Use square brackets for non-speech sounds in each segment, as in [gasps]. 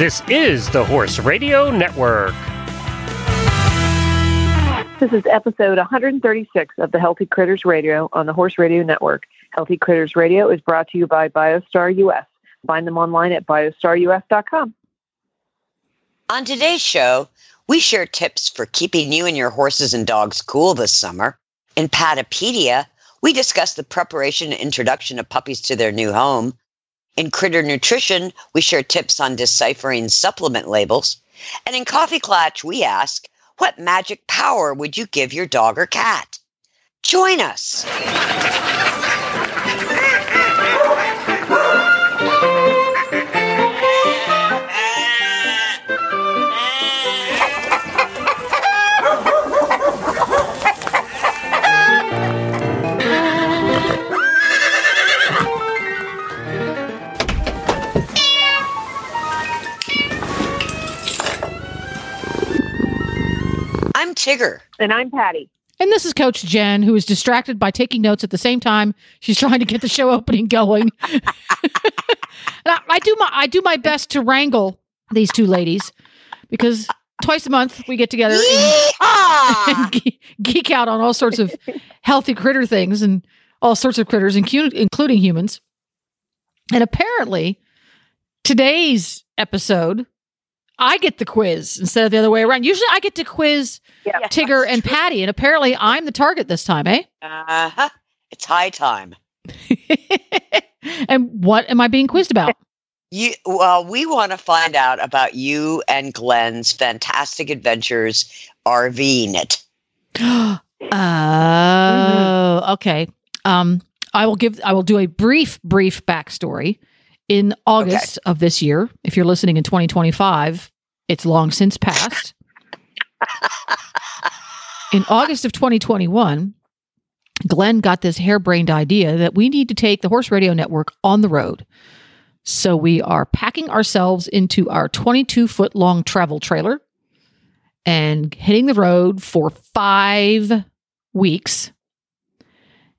This is the Horse Radio Network. This is episode 136 of the Healthy Critters Radio on the Horse Radio Network. Healthy Critters Radio is brought to you by BioStar US. Find them online at biostarus.com. On today's show, we share tips for keeping you and your horses and dogs cool this summer. In Patapedia, we discuss the preparation and introduction of puppies to their new home. In Critter Nutrition, we share tips on deciphering supplement labels. And in Coffee Klatch, we ask, what magic power would you give your dog or cat? Join us. Tigger. And I'm Patty. And this is Coach Jen, who is distracted by taking notes at the same time she's trying to get the show opening going. [laughs] and I, I do my I do my best to wrangle these two ladies because twice a month we get together and, and ge- geek out on all sorts of healthy critter things and all sorts of critters, incu- including humans. And apparently, today's episode, I get the quiz instead of the other way around. Usually, I get to quiz Yeah. Tigger and Patty, and apparently, I'm the target this time, eh? Uh-huh. It's high time. [laughs] and what am I being quizzed about? You well, we want to find out about you and Glenn's fantastic adventures RVing it. [gasps] oh, okay. Um, I will give. I will do a brief, brief backstory. In August of this year, if you're listening in 2025, it's long since passed. [laughs] in August of 2021, Glenn got this harebrained idea that we need to take the Horse Radio Network on the road. So we are packing ourselves into our 22 foot long travel trailer and hitting the road for five weeks.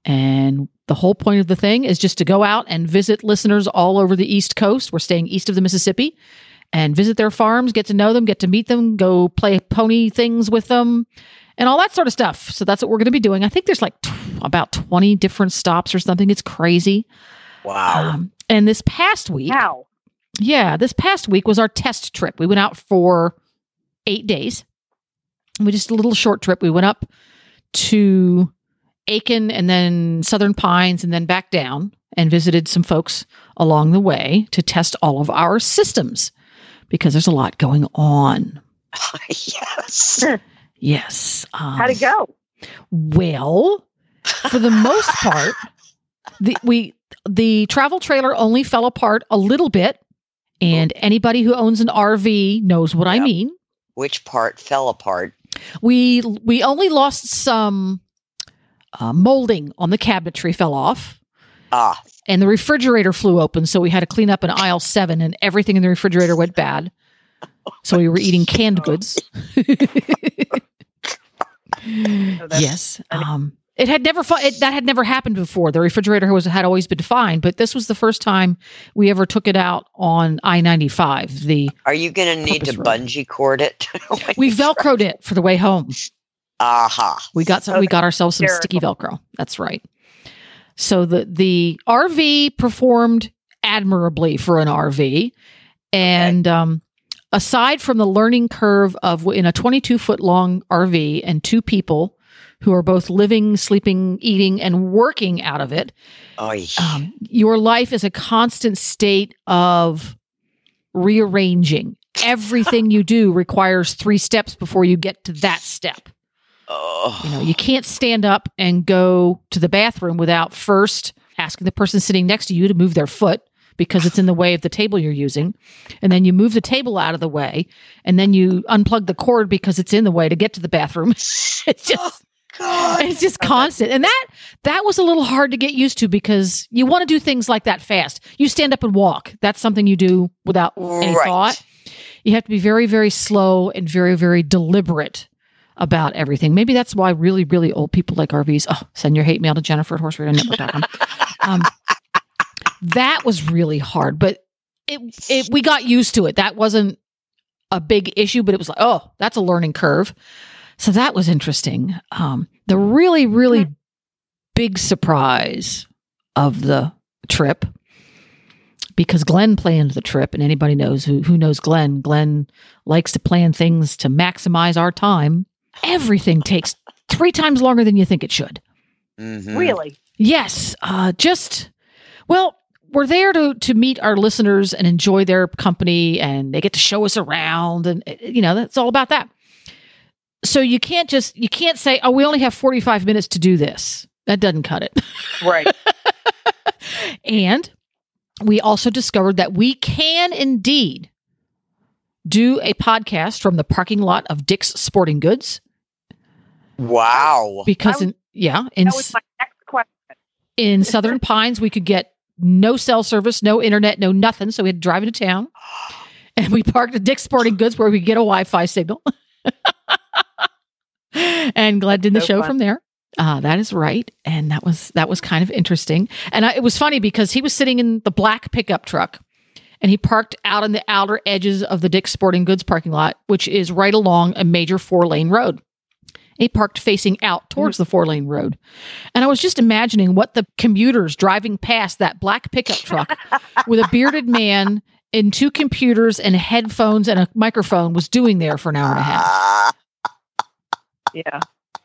And the whole point of the thing is just to go out and visit listeners all over the East Coast. We're staying east of the Mississippi and visit their farms, get to know them, get to meet them, go play pony things with them, and all that sort of stuff. So that's what we're going to be doing. I think there's like t- about 20 different stops or something. It's crazy. Wow. Um, and this past week, wow. yeah, this past week was our test trip. We went out for eight days. We just a little short trip. We went up to Aiken and then Southern Pines and then back down and visited some folks along the way to test all of our systems because there's a lot going on. [laughs] yes. Yes. Um, How'd it go? Well, for the most part, [laughs] the we the travel trailer only fell apart a little bit, and anybody who owns an RV knows what I mean. Which part fell apart? We we only lost some uh, molding on the cabinetry fell off, Ah, and the refrigerator flew open, so we had to clean up an aisle seven, and everything in the refrigerator went bad. So we were eating canned [laughs] goods. that's yes. Um, it had never fu- it, that had never happened before. The refrigerator was had always been fine, but this was the first time we ever took it out on I ninety five. The are you going to need to road. bungee cord it? [laughs] we velcroed it for the way home. Aha. We got some. Oh, we got ourselves some hysterical. sticky Velcro. That's right. So the the RV performed admirably for an RV, and um, aside from the learning curve of in a 22 foot long RV and two people who are both living, sleeping, eating, and working out of it, um, your life is a constant state of rearranging. Everything you do requires three steps before you get to that step. Oh. You know, you can't stand up and go to the bathroom without first asking the person sitting next to you to move their foot because it's in the way of the table you're using. And then you move the table out of the way and then you unplug the cord because it's in the way to get to the bathroom. [laughs] it's just oh, God. it's just constant. And that that was a little hard to get used to because you want to do things like that fast. You stand up and walk. That's something you do without any Right. thought. You have to be very, very slow and very, very deliberate about everything. Maybe that's why really, really old people like RVs. Oh, send your hate mail to Jennifer at horseradionetwork.com. um, that was really hard, but it, it we got used to it. That wasn't a big issue, but it was like, oh, that's a learning curve. So that was interesting. Um, the really, really big surprise of the trip, because Glenn planned the trip, and anybody knows who, who knows Glenn. Glenn likes to plan things to maximize our time. Everything takes three times longer than you think it should. Mhm. Really? Yes, uh, just well, we're there to to meet our listeners and enjoy their company, and they get to show us around, and uh, you know that's all about that. So you can't just you can't say, "Oh, we only have forty five minutes to do this." That doesn't cut it. Right. [laughs] and we also discovered that we can indeed do a podcast from the parking lot of Dick's Sporting Goods Wow. because I in yeah in that was my next question. in [laughs] Southern Pines, we could get no cell service, no internet, no nothing. So we had to drive into town. [gasps] And we parked at Dick's Sporting Goods where we could get a Wi Fi signal. [laughs] and Glenn did the So show fun. from there. Uh, that is right. And that was that was kind of interesting. And I, it was funny because he was sitting in the black pickup truck and he parked out on the outer edges of the Dick's Sporting Goods parking lot, which is right along a major four lane road. He parked facing out towards the four lane road. And I was just imagining what the commuters driving past that black pickup truck [laughs] with a bearded man and two computers and headphones and a microphone was doing there for an hour and a half. Ah. [laughs] Yeah.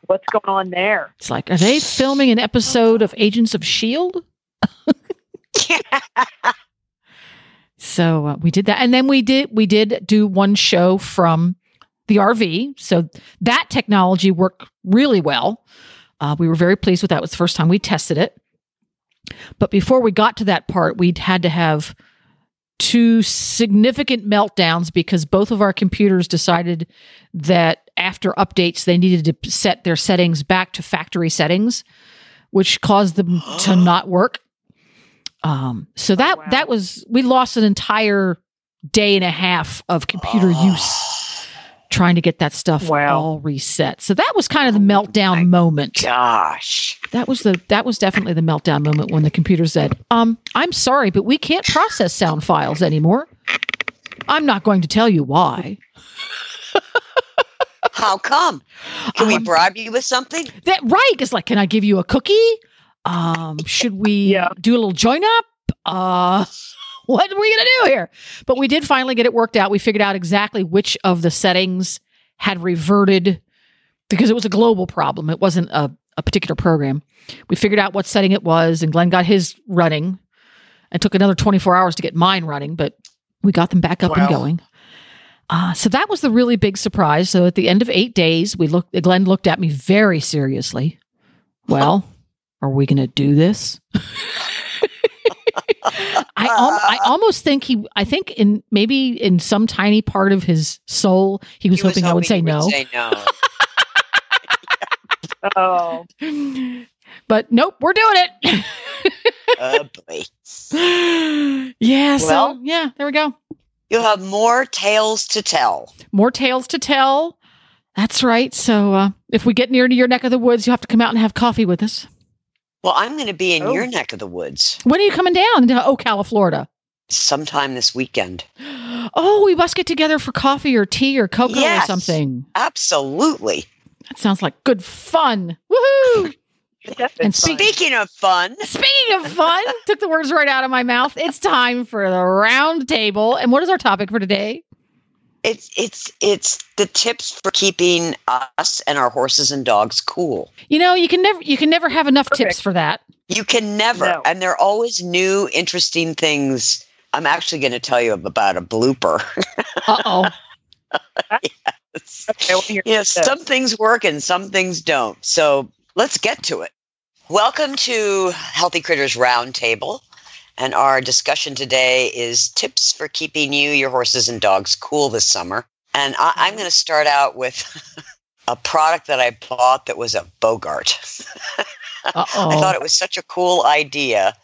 What's going on there? It's like, are they filming an episode of Agents of S.H.I.E.L.D.? [laughs] So uh, we did that, and then we did we did do one show from the RV. So that technology worked really well. Uh, we were very pleased with that. It was the first time we tested it. But before we got to that part, we'd had to have two significant meltdowns because both of our computers decided that after updates they needed to set their settings back to factory settings, which caused them to [gasps] not work. Um, so that wow. that was we lost an entire day and a half of computer use trying to get that stuff Wow. all reset. So that was kind of the Oh meltdown moment. Gosh. That was the that was definitely the meltdown moment when the computer said, "Um, I'm sorry, but we can't process sound files anymore." I'm not going to tell you why. [laughs] How come? Can we Um, bribe you with something? That right is like, can I give you a cookie? Um, should we [laughs] Yeah. do a little join up? Uh, [laughs] what are we gonna do here? But we did finally get it worked out. We figured out exactly which of the settings had reverted because it was a global problem. It wasn't a, a particular program. We figured out what setting it was, and Glenn got his running. and took another 24 hours to get mine running, but we got them back up and going. Uh, so that was the really big surprise. So at the end of eight days, we looked. Glenn looked at me very seriously. Well, are we going to do this? [laughs] I al- I [laughs] almost think he. I think in maybe in some tiny part of his soul, he was He hoping I would say you no. say no. [laughs] Oh, but nope, we're doing it. [laughs] oh boy. yeah. so Well- yeah, there we go. You'll have more tales to tell. More tales to tell. That's right. So uh, if we get near to your neck of the woods, you'll have to come out and have coffee with us. Well, I'm going to be in Oh. your neck of the woods When are you coming down to Ocala, Florida? sometime this weekend. Oh, we must get together for coffee or tea or cocoa or something. Absolutely. That sounds like good fun. Woohoo! [laughs] definitely And fun. Speaking of fun, Speaking of fun, [laughs] took the words right out of my mouth. It's time for the round table. And what is our topic for today? It's it's it's the tips for keeping us and our horses and dogs cool. You know, you can never you can never have enough Perfect. tips for that. You can never, No. and there are always new, interesting things. I'm actually going to tell you about a blooper. [laughs] Uh oh. Okay, I wanna hear Yeah, this. some things work and some things don't. So let's get to it. Welcome to Healthy Critters Roundtable. And our discussion today is tips for keeping you, your horses, and dogs cool this summer. And I, I'm going to start out with [laughs] a product that I bought that was a Bogart. [laughs] I thought it was such a cool idea.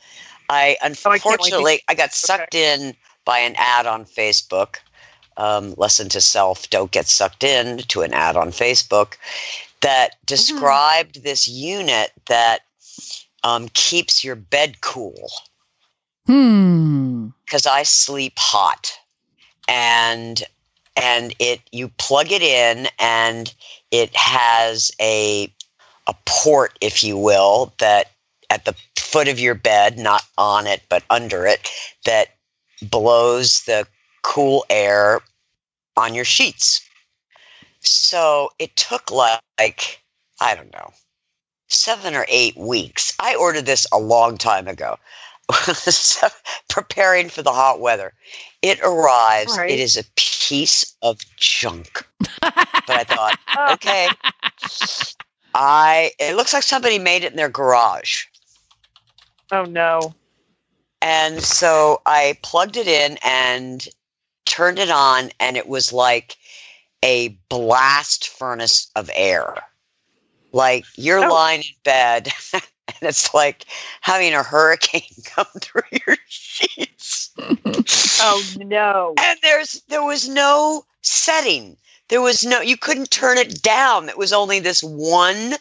I Oh, I can't wait to- unfortunately I got sucked in by an ad on Facebook. Um, lesson to self: don't get sucked in to an ad on Facebook that described this unit that um, keeps your bed cool. Hmm. because I sleep hot, and and it you plug it in and it has a a port, if you will, that at the foot of your bed, not on it but under it, that blows the cool air on your sheets. So it took like I don't know seven or eight weeks. I ordered this a long time ago. So, [laughs] preparing for the hot weather. It arrives. Right. It is a piece of junk. [laughs] But I thought, Oh, okay. I it looks like somebody made it in their garage. oh no. And so I plugged it in and turned it on, and it was like a blast furnace of air. Like you're Oh. lying in bed, [laughs] [laughs] and it's like having a hurricane [laughs] come through your sheets. Oh no. And there's there was no setting. There was no you couldn't turn it down. It was only this one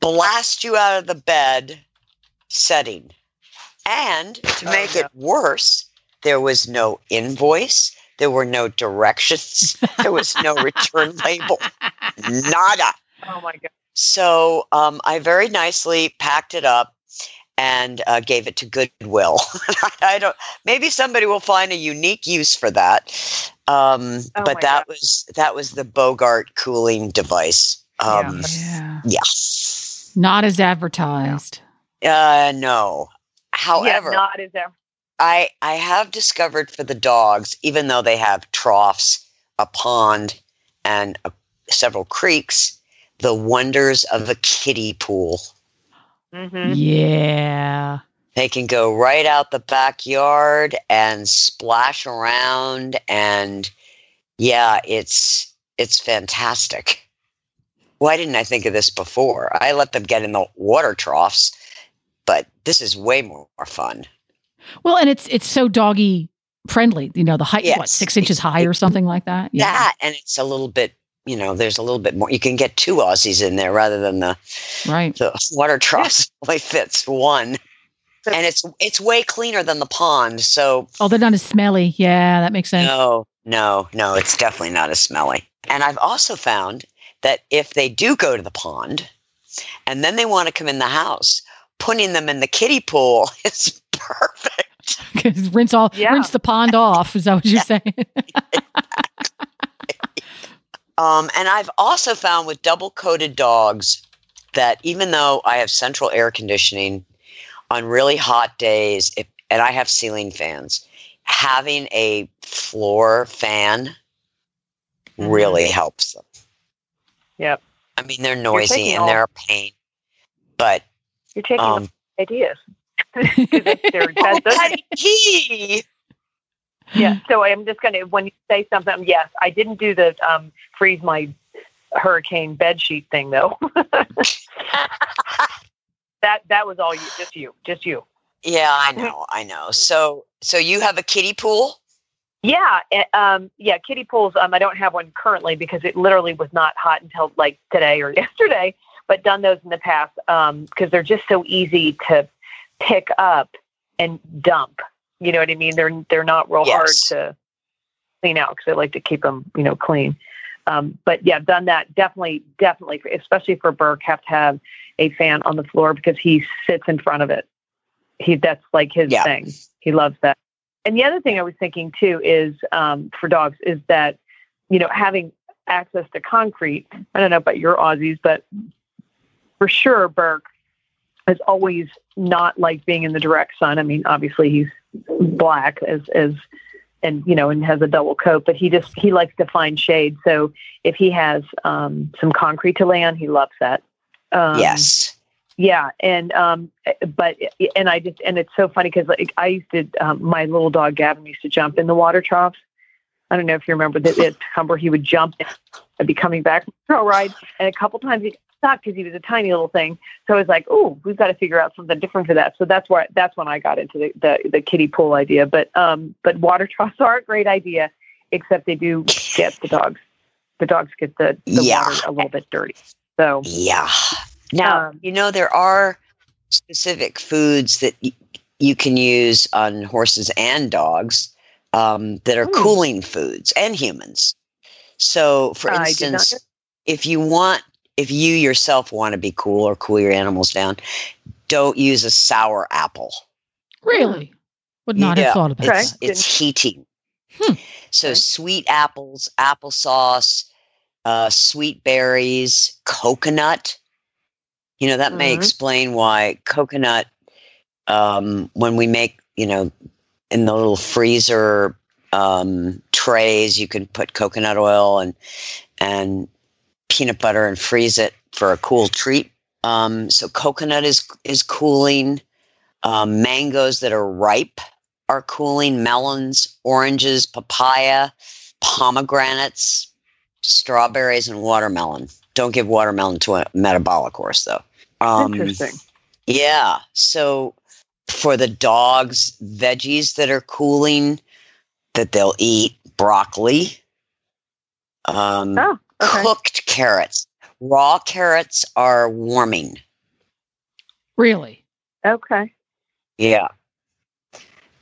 blast you out of the bed setting. And to Oh, make no. it worse, there was no invoice, there were no directions, there was no return label. [laughs] Nada. Oh my god. So um, I very nicely packed it up and uh, gave it to Goodwill. [laughs] I don't. Maybe somebody will find a unique use for that. Um, Oh but my that was that was the Bogart cooling device. Um, Yeah. yeah. Not as advertised. Uh, no. However, yeah, not as ever. I I have discovered for the dogs, even though they have troughs, a pond, and uh several creeks, the wonders of a kiddie pool. Mm-hmm. Yeah. They can go right out the backyard and splash around and yeah, it's it's fantastic. Why didn't I think of this before? I let them get in the water troughs, but this is way more fun. Well, and it's it's so doggy friendly. You know, the height what six inches high or something like that. Yeah. That and it's a little bit, you know, there's a little bit more. You can get two Aussies in there rather than the Right. the [laughs] water troughs [laughs] only fits one. And it's it's way cleaner than the pond, so Oh, they're not as smelly. Yeah, that makes sense. No, no, no, it's definitely not as smelly. And I've also found that if they do go to the pond and then they want to come in the house, putting them in the kiddie pool [laughs] is perfect. 'Cause rinse all Yeah. rinse the pond off. Is that what you're saying? Um, and I've also found with double coated dogs that even though I have central air conditioning on really hot days, if, and I have ceiling fans, having a floor fan Mhm. really helps them. Yep. I mean, they're noisy and all- they're a pain, but You're taking um, ideas. [laughs] they're- oh, [laughs] that- those- Patty P. yeah. [laughs] So I'm just gonna when you say something, yes, I didn't do the um, freeze my hurricane bed sheet thing though. [laughs] that that was all you, just you, just you. Yeah, I know, I know. So, so you have a kiddie pool? Yeah, eh, um, yeah, kiddie pools. Um, I don't have one currently because it literally was not hot until like today or [laughs] yesterday. But done those in the past because they're just so easy to pick up and dump. You know what I mean? They're they're not real Yes. hard to clean out because I like to keep them you know clean. Um, but yeah, done that definitely, definitely, especially for Burke, have to have a fan on the floor because he sits in front of it. He that's like his Yeah. thing. He loves that. And the other thing I was thinking too is um, for dogs is that you know having access to concrete. I don't know about your Aussies, but for sure Burke is always not liked being in the direct sun. I mean, obviously he's black as as and you know and has a double coat, but he just he likes to find shade. So if he has um, some concrete to lay on, he loves that. Um, yes. yeah, and um, but and I just and it's so funny because like I used to, um, my little dog Gavin used to jump in the water troughs. I don't know if you remember that at Humber he would jump and be coming back from a trail ride, and a couple times he stuck because he was a tiny little thing. So I was like, oh, we've got to figure out something different for that. So that's where that's when I got into the the, the kiddie pool idea. But um, but water troughs are a great idea, except they do get the dogs. The dogs get the, the Yeah. water a little bit dirty. So Yeah. Now, Um, you know, there are specific foods that y- you can use on horses and dogs um, that are Hmm. cooling foods and humans. So, for I did not instance, if you want, if you yourself want to be cool or cool your animals down, don't use a sour apple. Really? Would not have thought of that. It's, it's heating. Hmm. So Okay. sweet apples, applesauce, uh, sweet berries, coconut. You know that may Mhm. explain why coconut. Um, when we make, you know, in the little freezer um, trays, you can put coconut oil and and peanut butter and freeze it for a cool treat. Um, so coconut is is cooling. Um, mangoes that are ripe are cooling. Melons, oranges, papaya, pomegranates, strawberries, and watermelon. Don't give watermelon to a metabolic horse, though. Um, Interesting. yeah. So for the dogs, veggies that are cooling that they'll eat broccoli, um, Oh, okay. cooked carrots. Raw carrots are warming. Really? Okay. Yeah.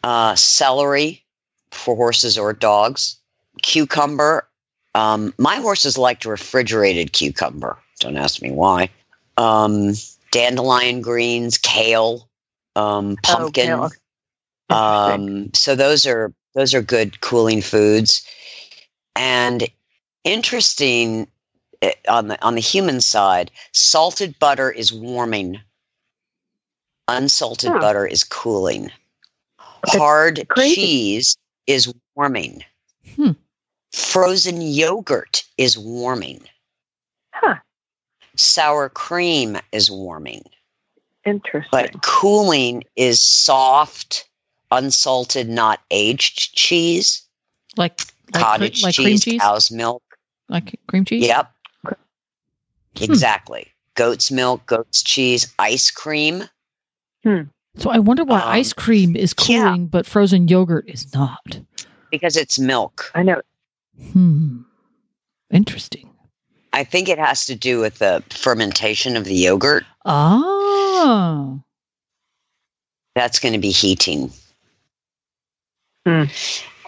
Uh, celery for horses or dogs. Cucumber. Um, my horses liked refrigerated cucumber. Don't ask me why. Um, dandelion greens, kale, um, pumpkin. Oh, kale. Um, so those are those are good cooling foods, and interesting eh, on the on the human side. Salted butter is warming. Unsalted Huh. butter is cooling. That's Hard crazy. cheese is warming. Hmm. Frozen yogurt is warming. Huh. Sour cream is warming. Interesting. But cooling is soft, unsalted, not aged cheese, Like like, cottage like cheese, cheese? cow's milk. Like cream cheese? Yep. Hmm. Exactly. Goat's milk, goat's cheese, ice cream. So I wonder why Um, ice cream is yeah. cooling, but frozen yogurt is not. because it's milk. I know. Hmm. Interesting. I think it has to do with the fermentation of the yogurt. Oh. That's going to be heating. Hmm.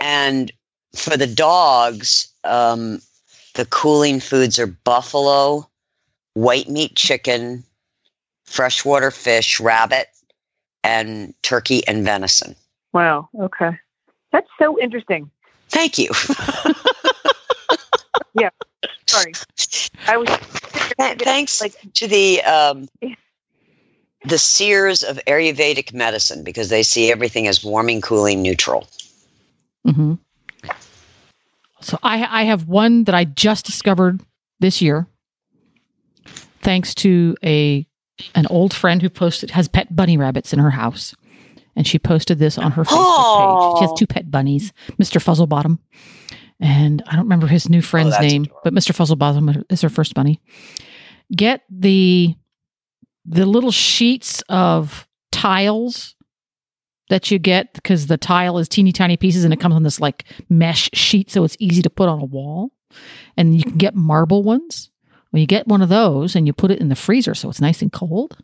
And for the dogs, um, the cooling foods are buffalo, white meat chicken, freshwater fish, rabbit, and turkey and venison. Wow. Okay. That's so interesting. Thank you. [laughs] Yeah. Sorry. I was Thanks like to the um, the seers of Ayurvedic medicine because they see everything as warming, cooling, neutral. hmm So I I have one that I just discovered this year, thanks to a an old friend who posted has pet bunny rabbits in her house, and she posted this on her Facebook page. She has oh. two pet bunnies, Mister Fuzzlebottom, and I don't remember his new oh, friend's that's name, adorable. but Mister Fuzzlebottom is her first bunny. Get the the little sheets of tiles that you get because the tile is teeny tiny pieces and it comes on this like mesh sheet so it's easy to put on a wall and you can get marble ones when you get one of those and you put it in the freezer so it's nice and cold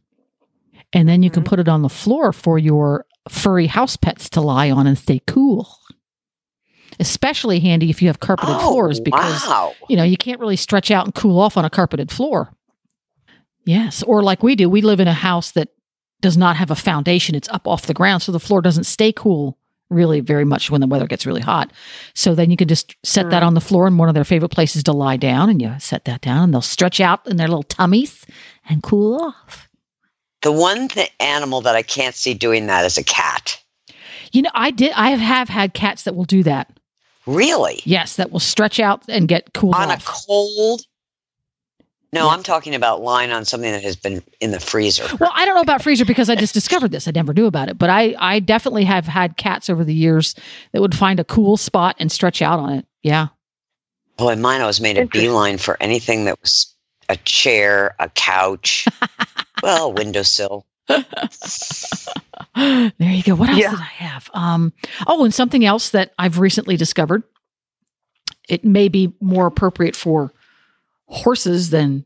and then you can Mhm. put it on the floor for your furry house pets to lie on and stay cool especially handy if you have carpeted floors because Oh, wow. you know, you can't really stretch out and cool off on a carpeted floor. Yes. Or like we do, we live in a house that does not have a foundation. It's up off the ground. So the floor doesn't stay cool really very much when the weather gets really hot. So then you can just set that Mm. on the floor in one of their favorite places to lie down and you set that down and they'll stretch out in their little tummies and cool off. The one th- animal that I can't see doing that is a cat. You know, I did, I have had cats that will do that. Really? Yes. That will stretch out and get cool on a cold. No, Yeah. I'm talking about lying on something that has been in the freezer. Well, I don't know about freezer because I just discovered this. I never knew about it, but I I definitely have had cats over the years that would find a cool spot and stretch out on it. Yeah. Boy, mine always made a beeline for anything that was a chair, a couch, [laughs] well, a windowsill. [laughs] there you go. What else Yeah. did I have? Um oh, and something else that I've recently discovered. It may be more appropriate for horses than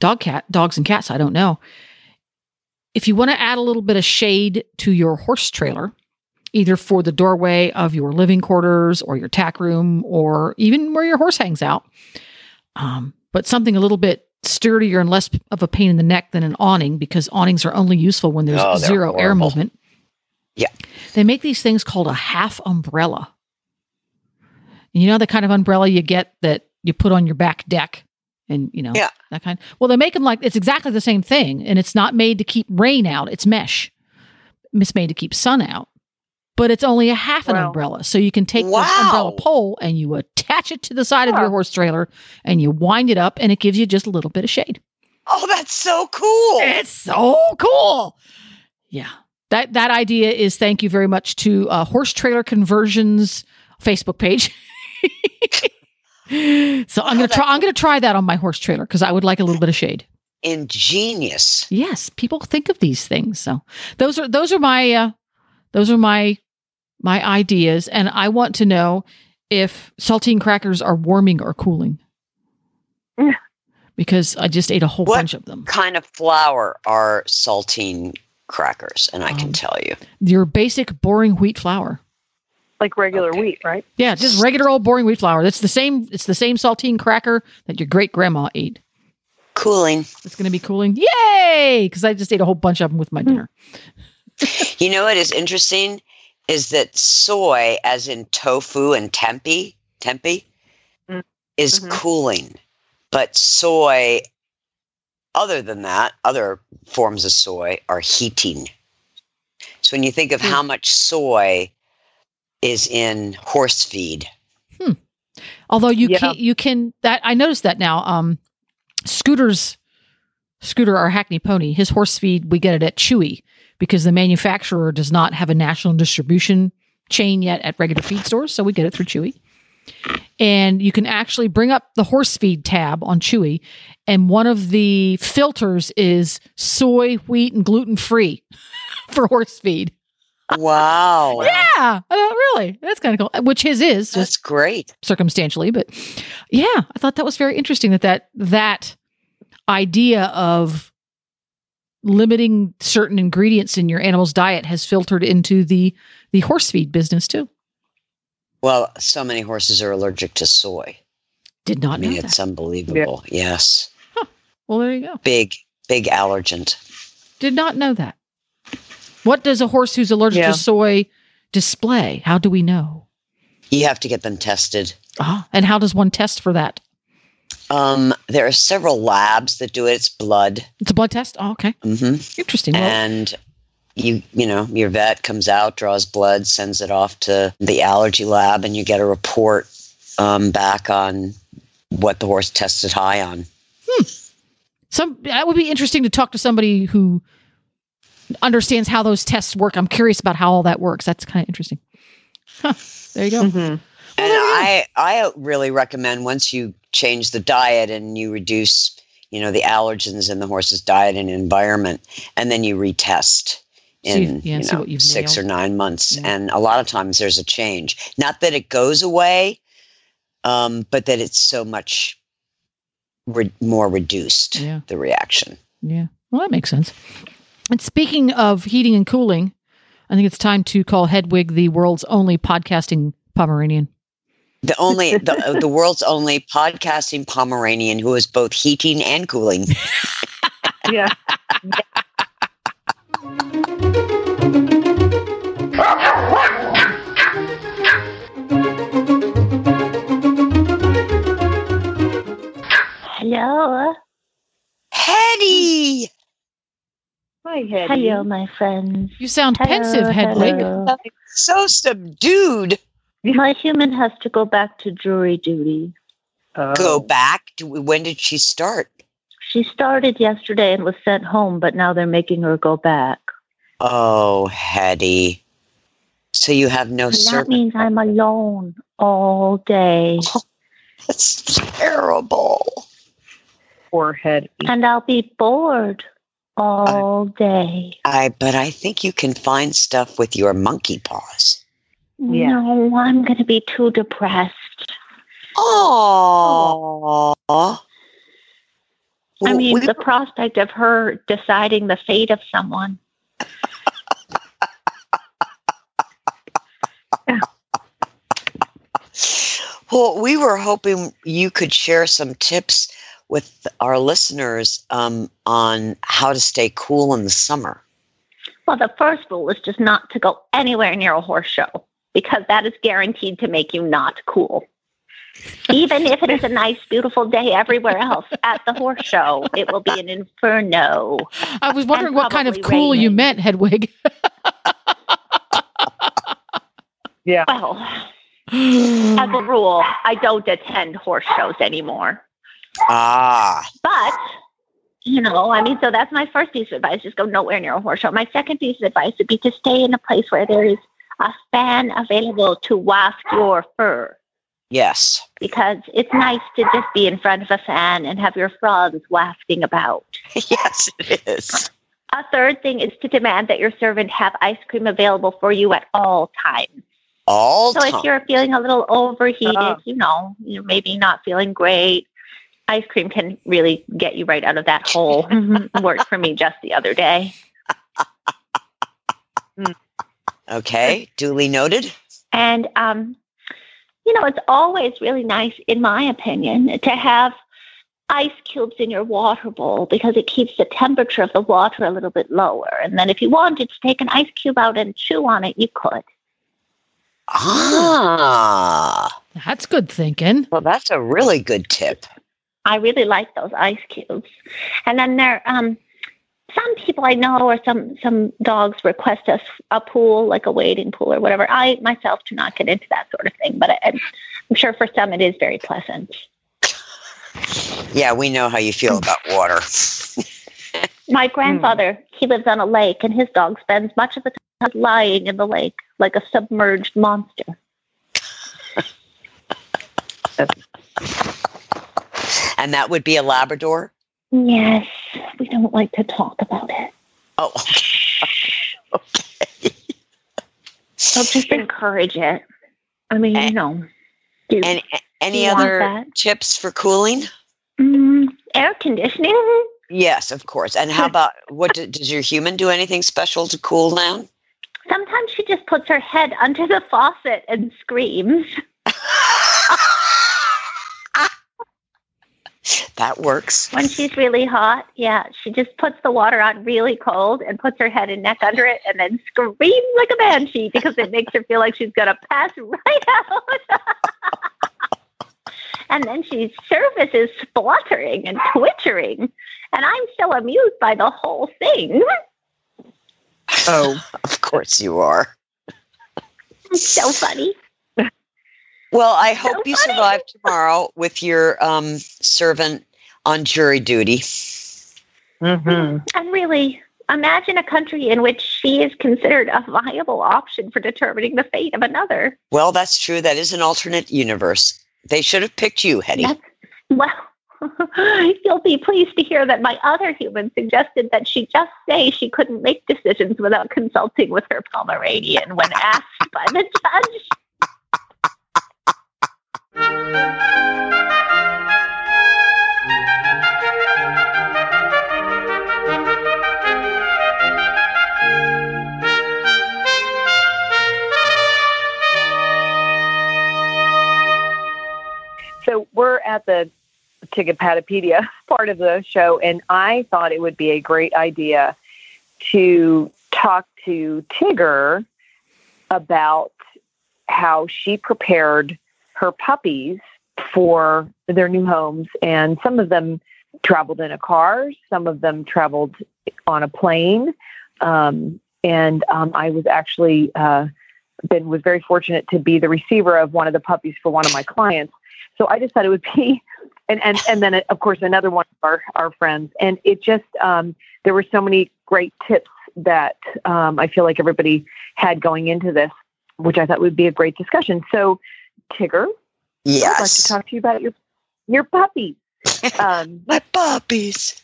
dog cat dogs and cats, I don't know. if you want to add a little bit of shade to your horse trailer, either for the doorway of your living quarters or your tack room or even where your horse hangs out, um, but something a little bit sturdier and less of a pain in the neck than an awning because awnings are only useful when there's Oh, zero air movement. Yeah. They make these things called a half umbrella. You know the kind of umbrella you get that you put on your back deck and you know Yeah. that kind. Well, they make them like it's exactly the same thing and it's not made to keep rain out, it's mesh. It's made to keep sun out. But it's only a half an Wow. umbrella. So you can take Wow. the umbrella pole and you attach it to the side of your horse trailer and you wind it up and it gives you just a little bit of shade. Oh, that's so cool. It's so cool. Yeah. That that idea is thank you very much to uh, Horse Trailer Conversions Facebook page. [laughs] so I'm gonna try. I'm gonna try that on my horse trailer because I would like a little bit of shade. Ingenious. Yes, people think of these things. So those are those are my uh, those are my my ideas, and I want to know if saltine crackers are warming or cooling. Because I just ate a whole What? bunch of them. Kind of flour are saltine crackers, and I can Um, tell you. Your basic boring wheat flour. Like regular Okay. wheat, right? Yeah, just regular old boring wheat flour. It's the same. It's the same saltine cracker that your great grandma ate. Cooling. It's going to be cooling. Yay! Because I just ate a whole bunch of them with my dinner. [laughs] You know what is interesting is that soy, as in tofu and tempeh, tempeh, Mm. is Mhm. cooling, but soy, other than that, other forms of soy are heating. So when you think of Mm. how much soy is in horse feed, Although you Yeah. can you can that I noticed that now. Um, Scooter's Scooter, our Hackney pony, his horse feed we get it at Chewy because the manufacturer does not have a national distribution chain yet at regular feed stores, so we get it through Chewy. And you can actually bring up the horse feed tab on Chewy, and one of the filters is soy, wheat, and gluten free [laughs] for horse feed. Wow, Yeah, uh, really, that's kind of cool. Which his is that's great. circumstantially but yeah i thought that was very interesting that that that idea of limiting certain ingredients in your animal's diet has filtered into the the horse feed business too Well, so many horses are allergic to soy. did not I mean, it's unbelievable. Yes, well there you go big, big allergent. did not know that what does a horse who's allergic Yeah. to soy display how do we know You have to get them tested. ah, and how does one test for that Um, there are several labs that do it. It's blood, it's a blood test oh, okay hmm interesting and you you know your vet comes out, draws blood, sends it off to the allergy lab, and you get a report um, back on what the horse tested high on. Hmm. some that would be interesting to talk to somebody who understands how those tests work. I'm curious about how all that works. That's kind of interesting. Huh, there you go. Mhm. And there you go. I I really recommend once you change the diet and you reduce you know the allergens in the horse's diet and environment, and then you retest See- in yeah, you see know what six nailed. or nine months, Yeah. and a lot of times there's a change. Not that it goes away, um, but that it's so much re- more reduced Yeah. the reaction. Yeah. Well, that makes sense. And speaking of heating and cooling, I think it's time to call Hedwig the world's only podcasting Pomeranian. The only the, the world's only podcasting Pomeranian who is both heating and cooling. [laughs] Yeah. Hello. Hetty! Hi, Hetty. Hello, my friends. You sound Hello, pensive, Hedwig. hello. So subdued. [laughs] My human has to go back to jury duty. Oh. Go back. To, when did she start? She started yesterday and was sent home, but now they're making her go back. Oh, Hetty. So you have no And that servant. means I'm alone all day. [laughs] That's terrible. Poor Hetty. And I'll be bored all day. I but I think you can find stuff with your monkey paws. Yeah. No, I'm going to be too depressed. Oh. I mean, we- the prospect of her deciding the fate of someone. [laughs] Well, we were hoping you could share some tips with our listeners um, on how to stay cool in the summer. Well, the first rule is just not to go anywhere near a horse show because that is guaranteed to make you not cool. Even if it is a nice, beautiful day everywhere else, at the horse show, it will be an inferno. I was wondering what kind of probably cool you meant, Hedwig. [laughs] Yeah. Well, as a rule, I don't attend horse shows anymore. Ah, But, you know, I mean, so that's my first piece of advice just go nowhere near a horse show. My second piece of advice would be to stay in a place where there is a fan available to waft your fur yes. because it's nice to just be in front of a fan and have your frogs wafting about. [laughs] yes, it is. A third thing is to demand that your servant have ice cream available for you at all times. All So time. if you're feeling a little overheated, Ah. you know, you're maybe not feeling great, ice cream can really get you right out of that hole. [laughs] [laughs] Worked for me just the other day. [laughs] okay, duly noted. And, um, you know, it's always really nice, in my opinion, to have ice cubes in your water bowl because it keeps the temperature of the water a little bit lower. And then if you wanted to take an ice cube out and chew on it, you could. Ah, That's good thinking. well, that's a really good tip. I really like those ice cubes. And then there, um, some people I know or some some dogs request us a pool, like a wading pool or whatever. I myself do not get into that sort of thing, but I, I'm sure for some it is very pleasant. Yeah, we know how you feel [laughs] about water. My grandfather, he lives on a lake, and his dog spends much of the time lying in the lake like a submerged monster. [laughs] And that would be a Labrador? Yes, we don't like to talk about it. Oh, okay. [laughs] So just encourage it. I mean, you know, do, And any other tips for cooling? mm, air conditioning. Yes, of course. And how [laughs] about what do, does your human do anything special to cool down? Sometimes she just puts her head under the faucet and screams. That works. When she's really hot, yeah, she just puts the water on really cold and puts her head and neck under it and then screams like a banshee because it makes her feel like she's going to pass right out. [laughs] and then she surfaces spluttering and twitchering. And I'm so amused by the whole thing. Oh, Of course you are. It's [laughs] so funny. Well, I hope you funny. survive [laughs] tomorrow with your um, servant on jury duty. hmm And really, imagine a country in which she is considered a viable option for determining the fate of another. Well, that's true. That is an alternate universe. They should have picked you, Hetty. That's, well, [laughs] you'll be pleased to hear that my other human suggested that she just say she couldn't make decisions without consulting with her Pomeranian when asked by the judge. So we're at the Ticketpatopedia part of the show, and I thought it would be a great idea to talk to Tigger about how she prepared her puppies for their new homes. And some of them traveled in a car, some of them traveled on a plane. Um, and um, I was actually uh, been was very fortunate to be the receiver of one of the puppies for one of my clients. So I just thought it would be, [laughs] and and and then of course another one of our our friends, and it just um, there were so many great tips that um, I feel like everybody had going into this, which I thought would be a great discussion. So Tigger, I'd like to talk to you about your your puppies, [laughs] um, My puppies.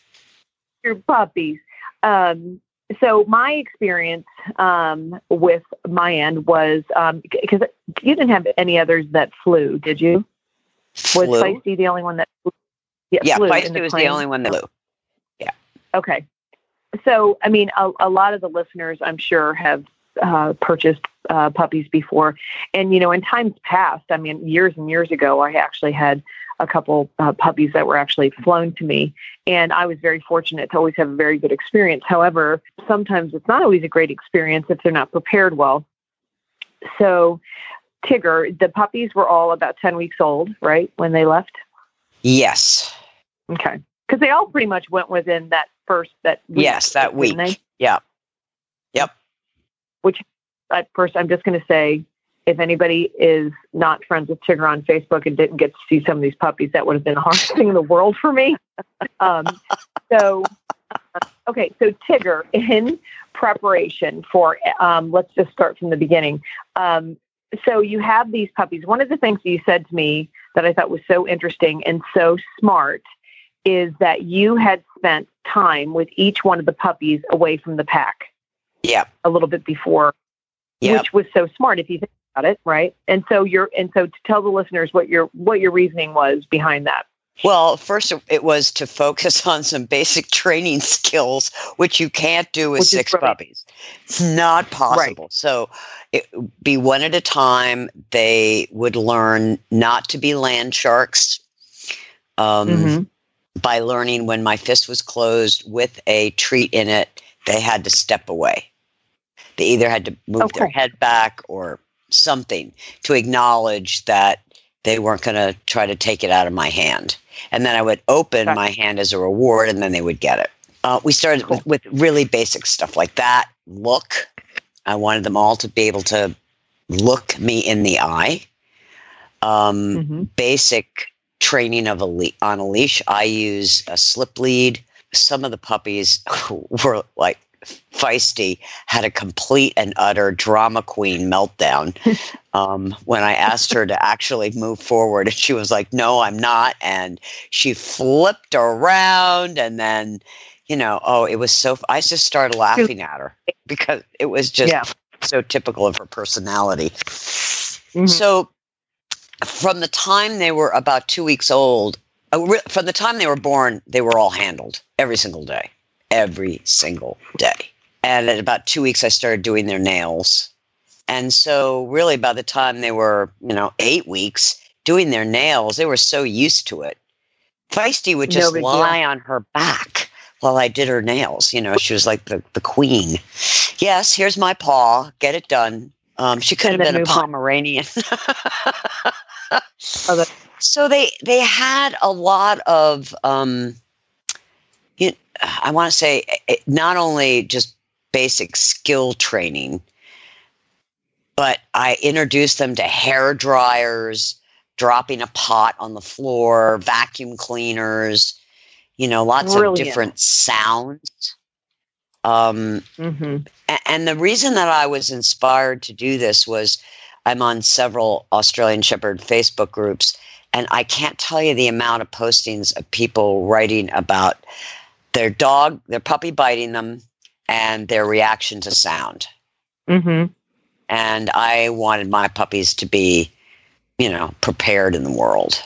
your puppies. Um, so my experience um, with my end was um because you didn't have any others that flew, did you? Was Flew. Feisty the only one that flew? Yeah, flew in Feisty was the only one that flew. Yeah. Okay. So, I mean, a, a lot of the listeners, I'm sure, have uh, purchased uh, puppies before. And, you know, in times past, I mean, years and years ago, I actually had a couple uh, puppies that were actually flown to me. And I was very fortunate to always have a very good experience. However, sometimes it's not always a great experience if they're not prepared well. So, Tigger, the puppies were all about 10 weeks old, right, when they left? Yes. Okay. Because they all pretty much went within that first, that week, yes, that week. Yeah. Yep. Which, at first, I'm just going to say, if anybody is not friends with Tigger on Facebook and didn't get to see some of these puppies, that would have been the hardest thing in the world for me. Um, so, okay, so Tigger, in preparation for, um, let's just start from the beginning. Um, so you have these puppies. One of the things that you said to me that I thought was so interesting and so smart is that you had spent time with each one of the puppies away from the pack Yep. a little bit before, which was so smart if you think about it, right? And so you're and so to tell the listeners what your what your reasoning was behind that. Well, first it was to focus [laughs] on some basic training skills, which you can't do with Which six right. puppies. It's not possible. So it be one at a time. They would learn not to be land sharks. Um, Mhm. By learning when my fist was closed with a treat in it, they had to step away. They either had to move their head back or something to acknowledge that they weren't going to try to take it out of my hand. And then I would open Gotcha. my hand as a reward, and then they would get it. Uh, we started Cool. with, with really basic stuff like that. Look, I wanted them all to be able to look me in the eye. Um, Mhm. basic training of a le- on a leash. I use a slip lead. Some of the puppies [laughs] were like feisty, had a complete and utter drama queen meltdown [laughs] um, when I asked her to actually move forward. And she was like, No, I'm not. And she flipped around and then, you know, oh, it was so. I just started laughing at her because it was just Yeah. so typical of her personality. Mhm. So, from the time they were about two weeks old, uh, from the time they were born, they were all handled every single day, every single day. And at about two weeks, I started doing their nails. And so, really, by the time they were, you know, eight weeks doing their nails, they were so used to it. Feisty would just lie on her back while I did her nails. You know, she was like the, the queen. Yes, here's my paw. Get it done. Um, she could And have been a. Pomeranian. [laughs] Oh, so they they had a lot of um, you I want to say eh, not only just basic skill training, but I introduced them to hair dryers, dropping a pot on the floor, vacuum cleaners, you know, lots of different sounds. Um, mhm. And the reason that I was inspired to do this was I'm on several Australian Shepherd Facebook groups, and I can't tell you the amount of postings of people writing about their dog, their puppy biting them, and their reaction to sound. Mhm. And I wanted my puppies to be, you know, prepared in the world.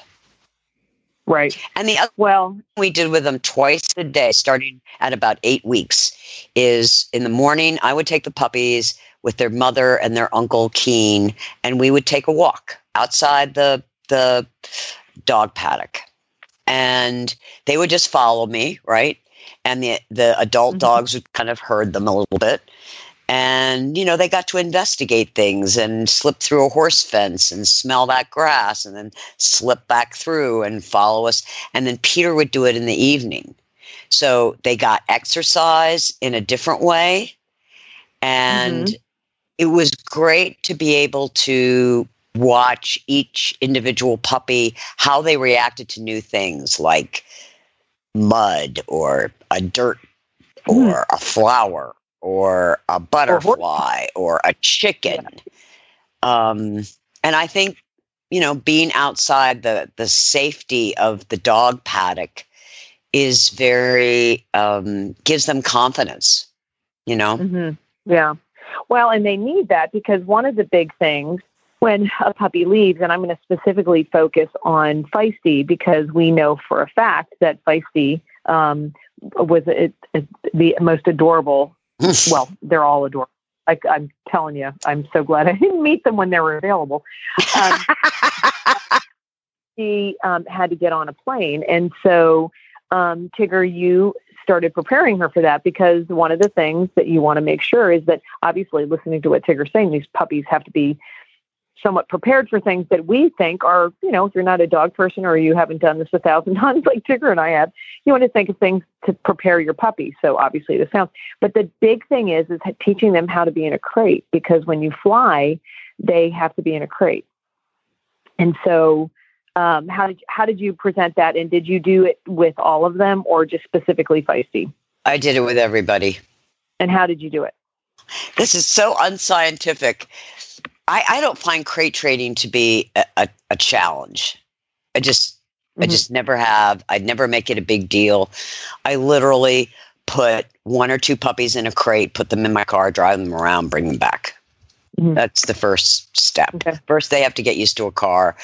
Right. And the other Well, we did with them twice a day, starting at about eight weeks, is in the morning, I would take the puppies with their mother and their uncle Keen, and we would take a walk outside the the dog paddock. And they would just follow me, right? And the the adult Mhm. dogs would kind of herd them a little bit. And you know, they got to investigate things and slip through a horse fence and smell that grass and then slip back through and follow us and then Peter would do it in the evening. So they got exercise in a different way. And it was great to be able to watch each individual puppy, how they reacted to new things like mud or a dirt or a flower or a butterfly [laughs] or a chicken. Um, and I think, you know, being outside the, the safety of the dog paddock is very, um, gives them confidence, you know? hmm Yeah. Well, and they need that because one of the big things when a puppy leaves, and I'm going to specifically focus on Feisty because we know for a fact that Feisty um, was it, it the most adorable. [laughs] well, they're all adorable. Like I'm telling you, I'm so glad I didn't meet them when they were available. Um, [laughs] she um, had to get on a plane, and so um, Tigger, you started preparing her for that because one of the things that you want to make sure is that obviously listening to what Tigger's saying, these puppies have to be somewhat prepared for things that we think are, you know, if you're not a dog person or you haven't done this a thousand [laughs] times like Tigger and I have, you want to think of things to prepare your puppy. So obviously the sounds. But the big thing is is teaching them how to be in a crate because when you fly, they have to be in a crate. And so um, how did how did you present that, and did you do it with all of them, or just specifically Feisty? I did it with everybody. And how did you do it? This is so unscientific. I, I don't find crate trading to be a, a, a challenge. I just mm-hmm. I just never have. I'd never make it a big deal. I literally put one or two puppies in a crate, put them in my car, drive them around, bring them back. Mm-hmm. That's the first step. Okay. First, they have to get used to a car,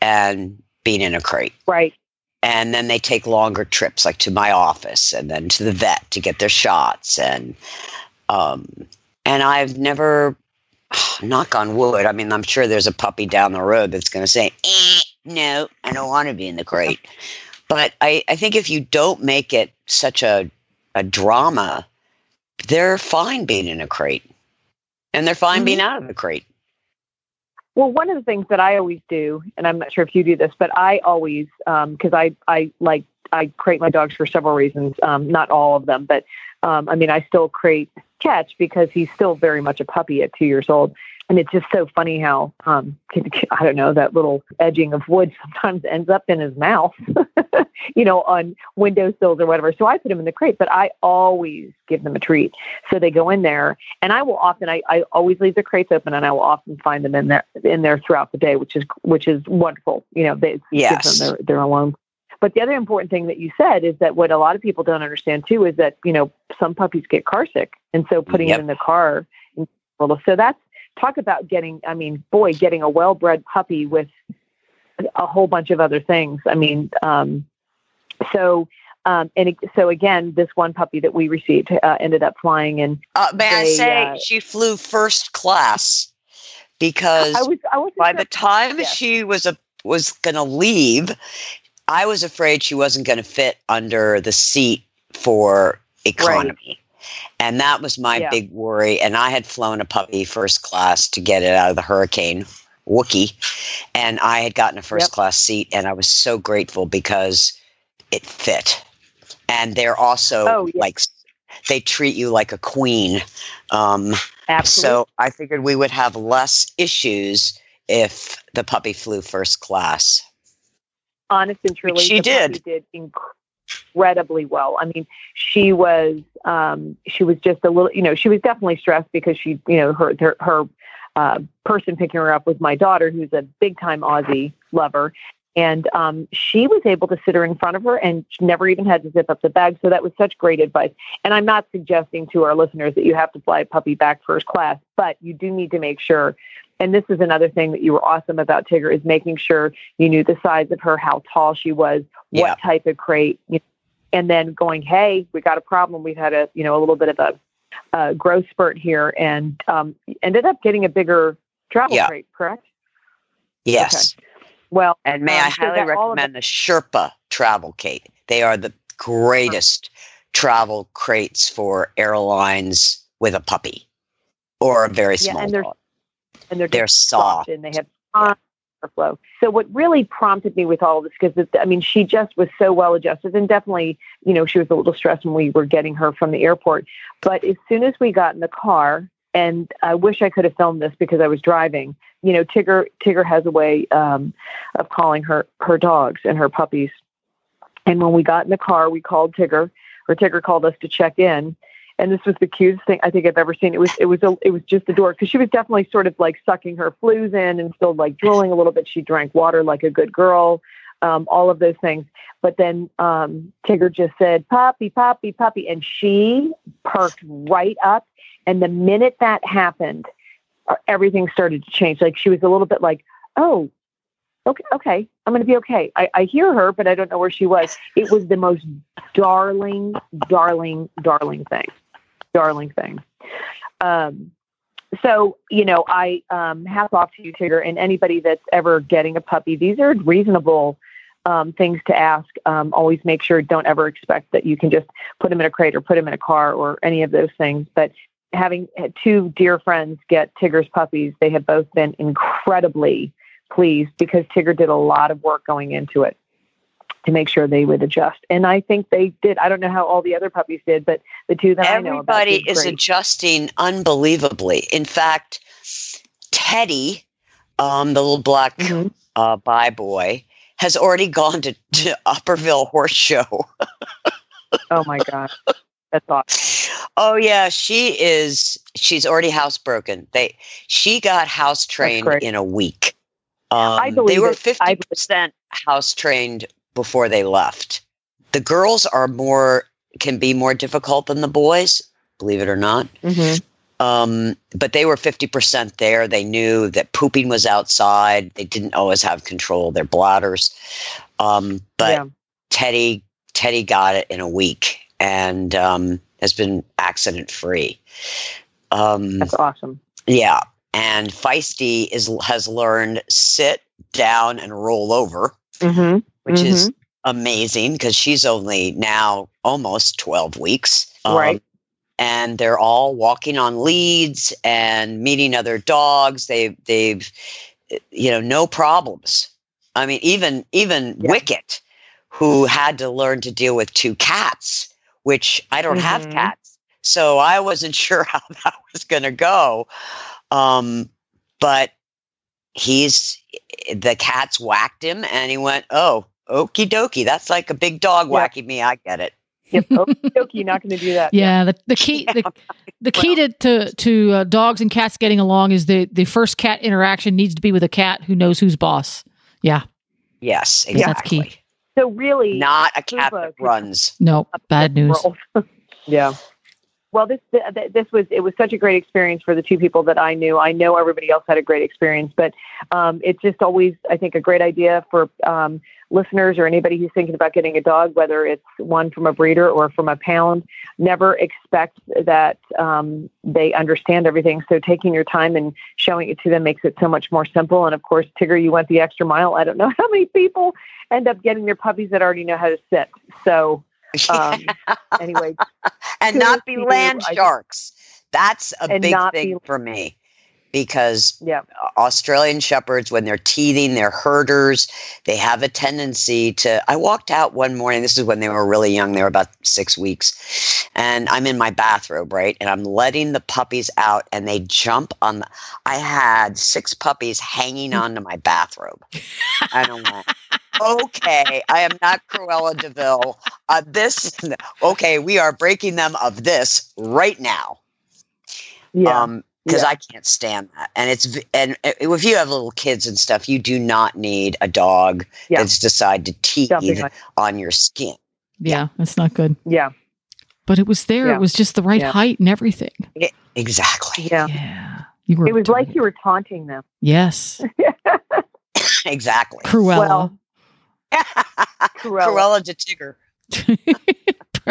and being in a crate. Right. And then they take longer trips, like to my office and then to the vet to get their shots. And um, and I've never, [sighs] knock on wood. I mean, I'm sure there's a puppy down the road that's going to say, eh, "No, I don't want to be in the crate." But I, I think if you don't make it such a a drama, they're fine being in a crate, and they're fine mm-hmm. being out of the crate. Well, one of the things that I always do, and I'm not sure if you do this, but I always, because um, I, I like, I crate my dogs for several reasons. Um, not all of them, but um, I mean, I still crate Catch because he's still very much a puppy at two years old. And it's just so funny how um i don't know that little edging of wood [laughs] sometimes ends up in his mouth [laughs] you know on windowsills or whatever. So i put him in the crate but i always give them a treat. So they go in there and i will often i, I always leave the crates open and i will often find them in there in there throughout the day which is which is wonderful. You know they yes. them their, their alone but the other important thing that you said is that what a lot of people don't understand too is that you know some puppies get car sick and so putting yep. them in the car so that's talk about getting, I mean, boy, getting a well bred puppy with a whole bunch of other things. I mean, um, so, um, and it, so again, this one puppy that we received uh, ended up flying and uh, may they, I say uh, she flew first class because I was, I by sure. the time yes. she was a, was going to leave, I was afraid she wasn't going to fit under the seat for economy. Right. And that was my yeah. big worry. And I had flown a puppy first class to get it out of the hurricane, Wookie. And I had gotten a first yep. class seat, and I was so grateful because it fit. And they're also oh, yeah. like, they treat you like a queen. Um, Absolutely. So I figured we would have less issues if the puppy flew first class. Honest and truly, she did. did incredibly well. I mean, she was um, she was just a little, you know, she was definitely stressed because she, you know, her her, her uh, person picking her up was my daughter, who's a big time Aussie lover. And um, she was able to sit her in front of her and never even had to zip up the bag. So that was such great advice. And I'm not suggesting to our listeners that you have to fly a puppy back first class, but you do need to make sure and this is another thing that you were awesome about Tigger is making sure you knew the size of her, how tall she was, what yeah. type of crate, you know, and then going, hey, we got a problem. We've had a you know a little bit of a, growth spurt here, and um, ended up getting a bigger travel yeah. crate, correct? Yes. Okay. Well, and may um, I highly so recommend the Sherpa travel crate. They are the greatest travel crates for airlines with a puppy or a very small yeah, and dog and they're, they're soft. and they have flow. So what really prompted me with all this, because I mean, she just was so well adjusted, and definitely, you know, she was a little stressed when we were getting her from the airport. But as soon as we got in the car, and I wish I could have filmed this because I was driving. You know, Tigger Tigger has a way um, of calling her her dogs and her puppies. And when we got in the car, we called Tigger, or Tigger called us to check in and this was the cutest thing I think I've ever seen. It was it was a, it was just adorable because she was definitely sort of like sucking her flews in and still like drooling a little bit. She drank water like a good girl, um, all of those things. But then um, Tigger just said "Poppy, Poppy, puppy, and she perked right up. And the minute that happened, uh, everything started to change. Like she was a little bit like, oh, okay, okay, I'm going to be okay. I, I hear her, but I don't know where she was. It was the most darling, darling, darling thing, darling thing. Um, so you know, I um, hats off to you, Tigger, and anybody that's ever getting a puppy. These are reasonable um, things to ask. Um, always make sure don't ever expect that you can just put them in a crate or put them in a car or any of those things. But having two dear friends get Tigger's puppies, they have both been incredibly pleased because Tigger did a lot of work going into it to make sure they would adjust. And I think they did. I don't know how all the other puppies did, but the two that Everybody I know about did is great. adjusting unbelievably. In fact, Teddy, um, the little black Mhm. uh, by boy, has already gone to, to Upperville Horse Show. [laughs] Oh my god, that's awesome. Oh yeah, she is. She's already housebroken. They she got house trained in a week. Um, I believe they were fifty percent house trained before they left. The girls are more can be more difficult than the boys, believe it or not. Mhm. Um, but they were 50% there. They knew that pooping was outside. They didn't always have control of their bladders. Um, but yeah. Teddy, Teddy got it in a week and um, has been accident free. Um, that's awesome. yeah. And Feisty is has learned sit down and roll over, hmm which is amazing because she's only now almost 12 weeks. Right. And they're all walking on leads and meeting other dogs. They've they've you know no problems. I mean even even Yeah. Wicket who had to learn to deal with two cats, which I don't have Mhm. cats. So I wasn't [laughs] sure how that was going to go. Um but he's the cats whacked him and he went, "Oh, okie dokie. That's like a big dog Yeah. whacking me. I get it. Yep. Okay, okay, you're not going to do that. Yeah, the, the key the, the key to to, to uh, dogs and cats getting along is the the first cat interaction needs to be with a cat who knows who's boss. Yeah, Yes, Yeah, that's key. exactly. So really, Not a cat Pumbaa that runs. no bad news. [laughs] yeah. Well, this th- th- this was it was such a great experience for the two people that I knew. I know everybody else had a great experience, but um, it's just always I think a great idea for um, listeners or anybody who's thinking about getting a dog, whether it's one from a breeder or from a pound. Never expect that um, they understand everything. So taking your time and showing it to them makes it so much more simple. And of course, Tigger, you went the extra mile. I don't know [laughs] how many people end up getting their puppies that already know how to sit. So um, [laughs] anyway, and not be you. land sharks. That's a And big thing be- for me because yeah. Australian shepherds, when they're teething, they're herders. They have a tendency to. I walked out one morning. This is when they were really young. They were about six weeks, and I'm in my bathrobe, right? And I'm letting the puppies out, and they jump on. The, I had six puppies hanging onto my bathrobe, I went, "Okay, I am not Cruella de Vil. Uh, this, okay, we are breaking them of this right now." Yeah. um because Yeah. i can't stand that and it's and uh, if you have little kids and stuff you do not need a dog Yeah. that's decide to teeth Jumping on- on your skin Yeah, that's not good. yeah. But it was there. Yeah. It was just the right Yeah. height and everything. exactly Yeah. Yeah, you were. It was doing like you were taunting them. Yes, [laughs] [laughs] exactly Cruella. Well, Cruella. Cruella de Tigger.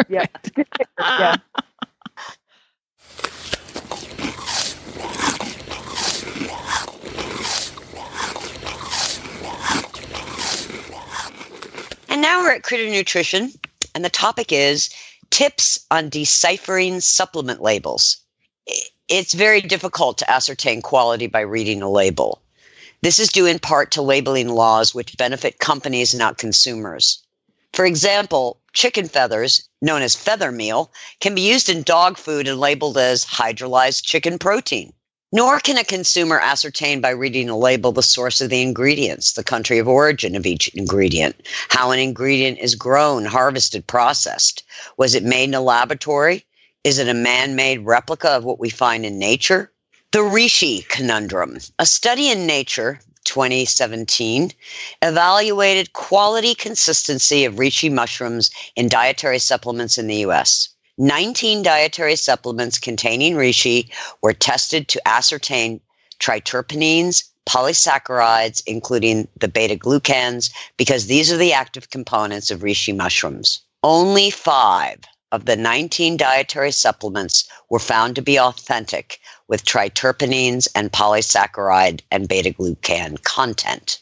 Yeah. yeah. [laughs] And now we're at Critter Nutrition, and the topic is tips on deciphering supplement labels. It's very difficult to ascertain quality by reading a label. This is due in part to labeling laws which benefit companies, not consumers. For example, chicken feathers, known as feather meal, can be used in dog food and labeled as hydrolyzed chicken protein. Nor can a consumer ascertain by reading a label the source of the ingredients, the country of origin of each ingredient, how an ingredient is grown, harvested, processed. Was it made in a laboratory? Is it a man made replica of what we find in nature? The Reishi conundrum. A study in Nature 2017 evaluated quality consistency of Reishi mushrooms in dietary supplements in the US. 19 dietary supplements containing reishi were tested to ascertain triterpenes, polysaccharides, including the beta glucans, because these are the active components of reishi mushrooms. Only five of the 19 dietary supplements were found to be authentic with triterpenes and polysaccharide and beta glucan content.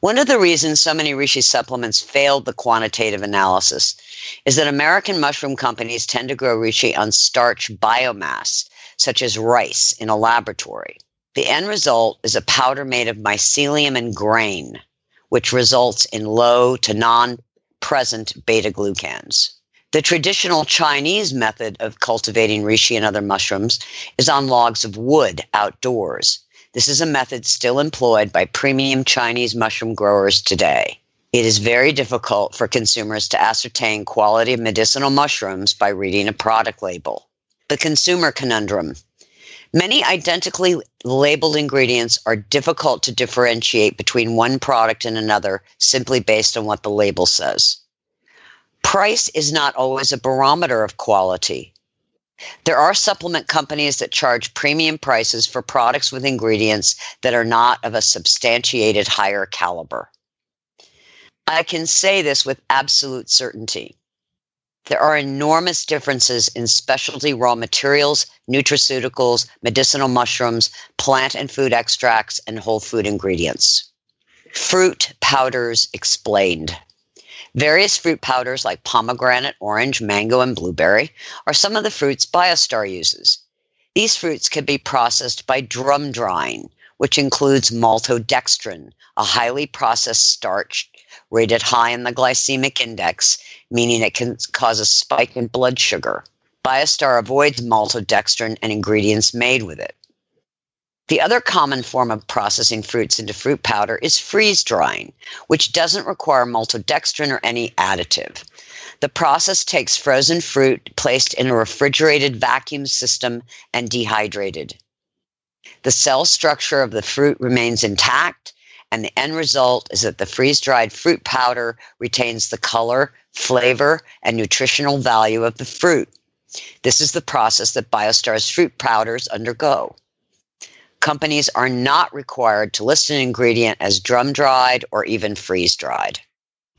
One of the reasons so many reishi supplements failed the quantitative analysis is that American mushroom companies tend to grow reishi on starch biomass, such as rice, in a laboratory. The end result is a powder made of mycelium and grain, which results in low to non present beta glucans. The traditional Chinese method of cultivating reishi and other mushrooms is on logs of wood outdoors. This is a method still employed by premium Chinese mushroom growers today. It is very difficult for consumers to ascertain quality of medicinal mushrooms by reading a product label. The consumer conundrum. Many identically labeled ingredients are difficult to differentiate between one product and another simply based on what the label says. Price is not always a barometer of quality. There are supplement companies that charge premium prices for products with ingredients that are not of a substantiated higher caliber. I can say this with absolute certainty. There are enormous differences in specialty raw materials, nutraceuticals, medicinal mushrooms, plant and food extracts, and whole food ingredients. Fruit powders explained. Various fruit powders like pomegranate, orange, mango, and blueberry are some of the fruits Biostar uses. These fruits can be processed by drum drying, which includes maltodextrin, a highly processed starch rated high in the glycemic index, meaning it can cause a spike in blood sugar. Biostar avoids maltodextrin and ingredients made with it. The other common form of processing fruits into fruit powder is freeze drying, which doesn't require maltodextrin or any additive. The process takes frozen fruit placed in a refrigerated vacuum system and dehydrated. The cell structure of the fruit remains intact, and the end result is that the freeze dried fruit powder retains the color, flavor, and nutritional value of the fruit. This is the process that Biostar's fruit powders undergo companies are not required to list an ingredient as drum dried or even freeze dried.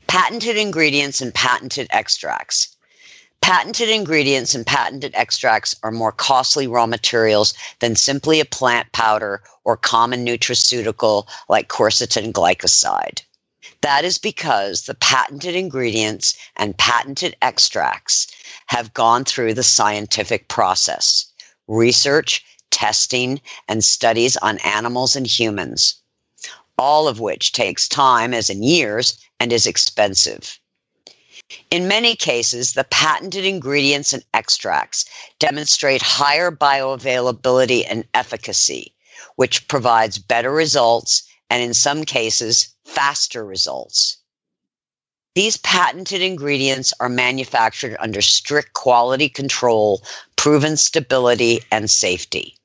Patented ingredients and patented extracts. Patented ingredients and patented extracts are more costly raw materials than simply a plant powder or common nutraceutical like quercetin glycoside. That is because the patented ingredients and patented extracts have gone through the scientific process, research, testing, and studies on animals and humans, all of which takes time, as in years, and is expensive. In many cases, the patented ingredients and extracts demonstrate higher bioavailability and efficacy, which provides better results and, in some cases, faster results. These patented ingredients are manufactured under strict quality control, proven stability, and safety.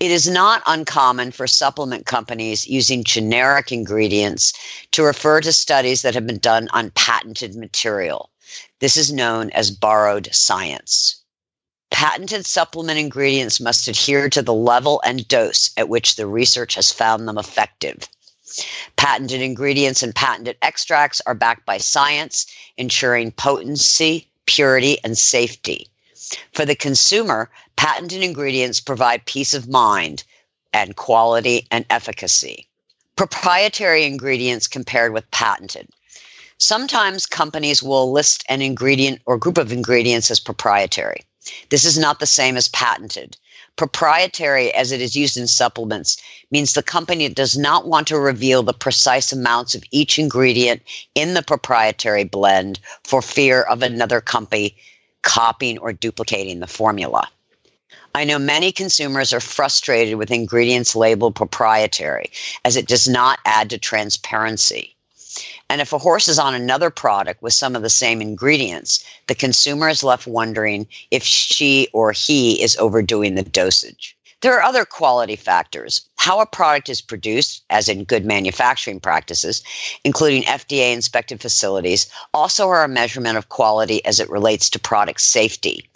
It is not uncommon for supplement companies using generic ingredients to refer to studies that have been done on patented material. This is known as borrowed science. Patented supplement ingredients must adhere to the level and dose at which the research has found them effective. Patented ingredients and patented extracts are backed by science, ensuring potency, purity, and safety. For the consumer, patented ingredients provide peace of mind and quality and efficacy. Proprietary ingredients compared with patented. Sometimes companies will list an ingredient or group of ingredients as proprietary. This is not the same as patented. Proprietary, as it is used in supplements, means the company does not want to reveal the precise amounts of each ingredient in the proprietary blend for fear of another company copying or duplicating the formula. I know many consumers are frustrated with ingredients labeled proprietary as it does not add to transparency. And if a horse is on another product with some of the same ingredients, the consumer is left wondering if she or he is overdoing the dosage. There are other quality factors. How a product is produced, as in good manufacturing practices, including FDA inspected facilities, also are a measurement of quality as it relates to product safety.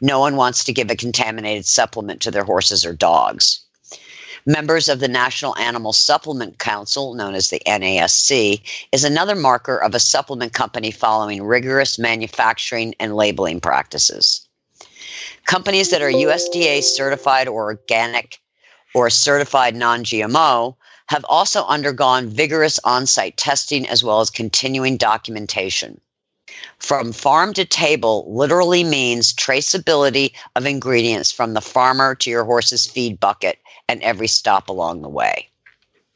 No one wants to give a contaminated supplement to their horses or dogs. Members of the National Animal Supplement Council, known as the NASC, is another marker of a supplement company following rigorous manufacturing and labeling practices. Companies that are USDA certified or organic or certified non GMO have also undergone vigorous on site testing as well as continuing documentation. From farm to table literally means traceability of ingredients from the farmer to your horse's feed bucket and every stop along the way.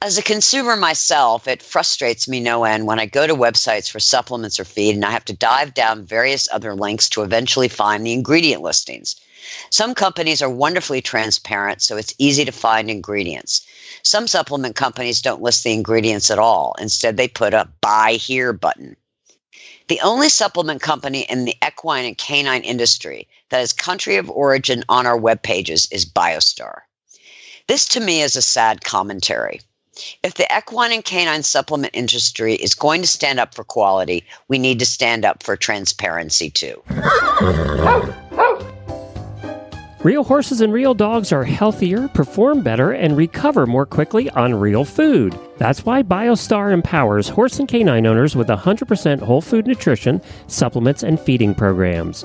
As a consumer myself, it frustrates me no end when I go to websites for supplements or feed and I have to dive down various other links to eventually find the ingredient listings. Some companies are wonderfully transparent, so it's easy to find ingredients. Some supplement companies don't list the ingredients at all. Instead, they put a buy here button. The only supplement company in the equine and canine industry that has country of origin on our web pages is BioStar. This to me is a sad commentary. If the equine and canine supplement industry is going to stand up for quality, we need to stand up for transparency too. Real horses and real dogs are healthier, perform better, and recover more quickly on real food. That's why BioStar empowers horse and canine owners with 100% whole food nutrition, supplements, and feeding programs.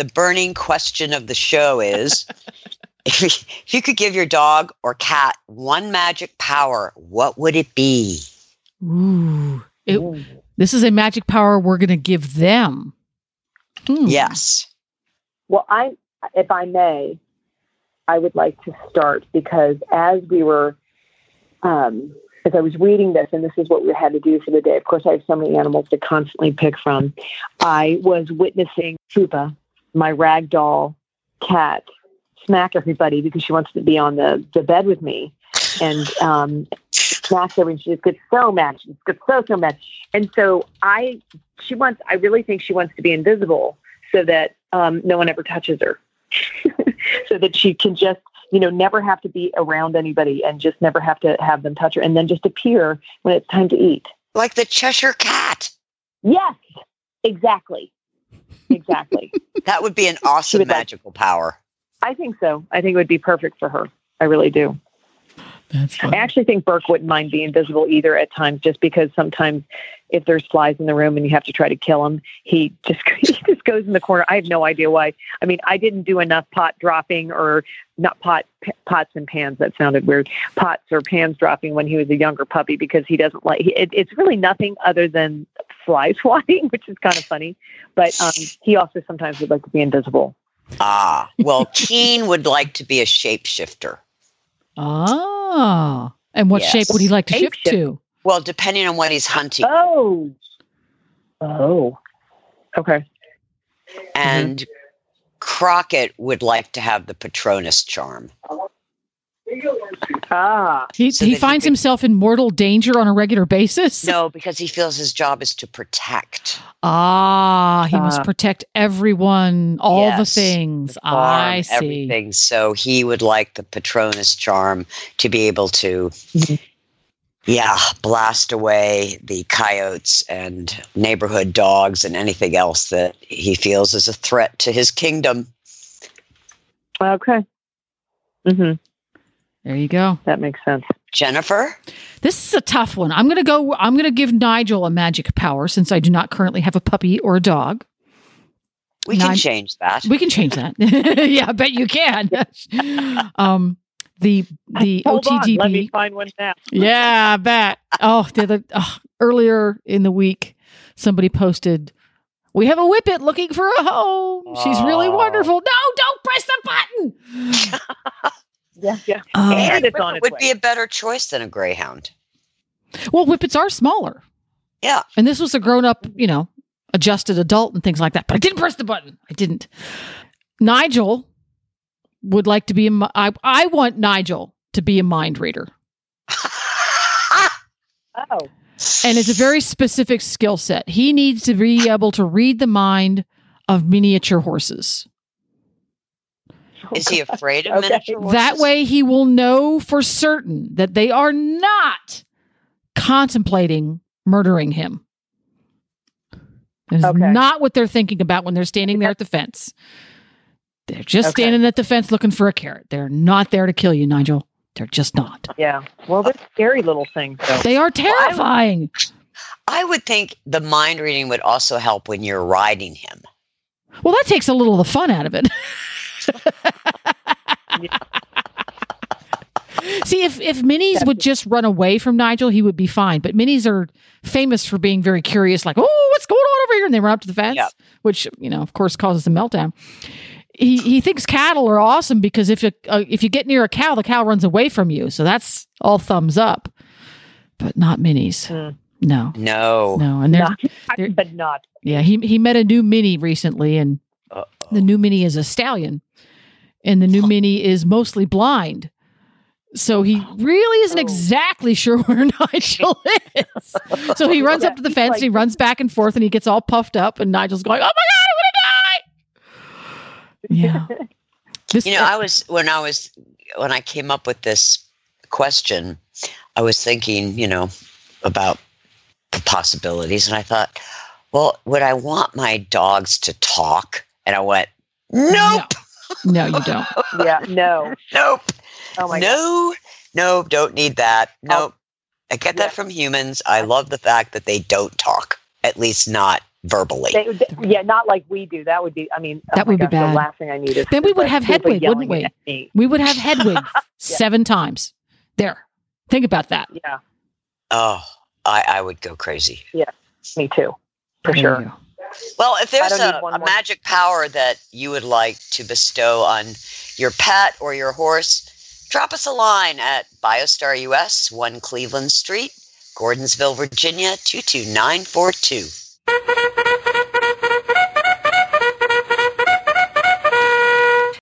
the burning question of the show is [laughs] if, you, could give your dog or cat one magic power, what would it be? Ooh. It, this is a magic power we're going to give them. Hmm. Yes. Well, I, if I may, I would like to start because as we were, um, as I was reading this, and this is what we had to do for the day. Of course, I have so many animals to constantly pick from. I was witnessing Fupa, my rag doll cat, smack everybody because she wants to be on the, the bed with me. And um, smacks everyone. She just gets so mad. She gets so, so mad. And so I, she wants, I really think she wants to be invisible so that um, no one ever touches her. [laughs] so that she can just, you know, never have to be around anybody and just never have to have them touch her and then just appear when it's time to eat. Like the Cheshire Cat. Yes, exactly. Exactly. [laughs] That would be an awesome would like- magical power. I think so. I think it would be perfect for her. I really do. That's I actually think Burke wouldn't mind being invisible either at times, just because sometimes if there's flies in the room and you have to try to kill him, he [laughs] just he just goes in the corner. I have no idea why. I mean, I didn't do enough pot dropping or not pot p- pots and pans. That sounded weird. Pots or pans dropping when he was a younger puppy because he doesn't like. He, it, it's really nothing other than fly [laughs] swatting, which is kind of funny. But um, he also sometimes would like to be invisible. Ah, well, Keen would like to be a shapeshifter. Ah. And what Yes. shape would he like to shift to? Well, depending on what he's hunting. Oh. Oh. Okay. And Crockett would like to have the Patronus charm. Ah. He, So he that he finds could- himself in mortal danger on a regular basis. No, because he feels his job is to protect. Ah, he must Ah. protect everyone, all the things. the farm, I see. Everything. So he would like the Patronus charm to be able to, Mhm. yeah, blast away the coyotes and neighborhood dogs and anything else that he feels is a threat to his kingdom. Okay. hmm There you go. That makes sense. Jennifer? This is a tough one. I'm going to go I'm going to give Nigel a magic power since I do not currently have a puppy or a dog. We can Nine- change that. We can change that. [laughs] yeah, I bet you can. [laughs] um the the [laughs] Hold on, let me find one now. Yeah, I bet. Oh, the other oh, earlier in the week, somebody posted, "We have a whippet looking for a home. She's really wonderful." No, don't press the button. Yeah, yeah. Uh, And it's on It its would way. be a better choice than a greyhound. well, whippets are smaller. Yeah. And this was a grown up, you know, adjusted adult and things like that. But I didn't press the button. I didn't. Nigel would like to be a, mi- I, I want Nigel to be a mind reader. [laughs] Oh, And it's a very specific skill set. He needs to be able to read the mind of miniature horses. Is he afraid of [laughs] Okay. miniature horses? That way he will know for certain that they are not contemplating murdering him. It's Okay. not what they're thinking about when they're standing there at the fence. They're just Okay. standing at the fence looking for a carrot. They're not there to kill you, Nigel. They're just not. yeah. Well, they're scary little things, though. They are terrifying. I would think the mind reading would also help when you're riding him. Well, that takes a little of the fun out of it. [laughs] [laughs] See, if if minis would just run away from Nigel, he would be fine. But minis are famous for being very curious, like, "Oh, what's going on over here?" And they run up to the fence, Yep. which you know, of course, causes a meltdown. He he thinks cattle are awesome because if you uh, if you get near a cow, the cow runs away from you. So that's all thumbs up. But not minis. Hmm. No, No. no, and they're Not- they're- but not. yeah. He he met a new mini recently, and Uh-oh. The new mini is a stallion, and the new [laughs] mini is mostly blind. So he really isn't Oh. exactly sure [laughs] where Nigel is. So he [laughs] runs up to the fence, like- and he runs back and forth, and he gets all puffed up, and Nigel's going, "Oh my god, I'm gonna die!" Yeah. This, You know, I was when I was when I came up with this question, I was thinking, you know, about the possibilities, and I thought, well, would I want my dogs to talk? And I went, nope, no, you don't. [laughs] Yeah. No. nope, Oh my God. no, no, don't need that. Oh. Nope. I get Yeah. that from humans. I love the fact that they don't talk, at least not verbally. They, they- yeah, not like we do. That would be. I mean, oh That my would be gosh, bad. The last thing I need is Then we would like have people Hedwig, wouldn't we? We would have Hedwig [laughs] seven times. There. Think about that. Yeah, oh, I, I would go crazy. Yeah, me too, for There you sure. Well, if there's a, a magic power that you would like to bestow on your pet or your horse, drop us a line at BioStar US, 1 Cleveland Street, Gordonsville, Virginia, 22942.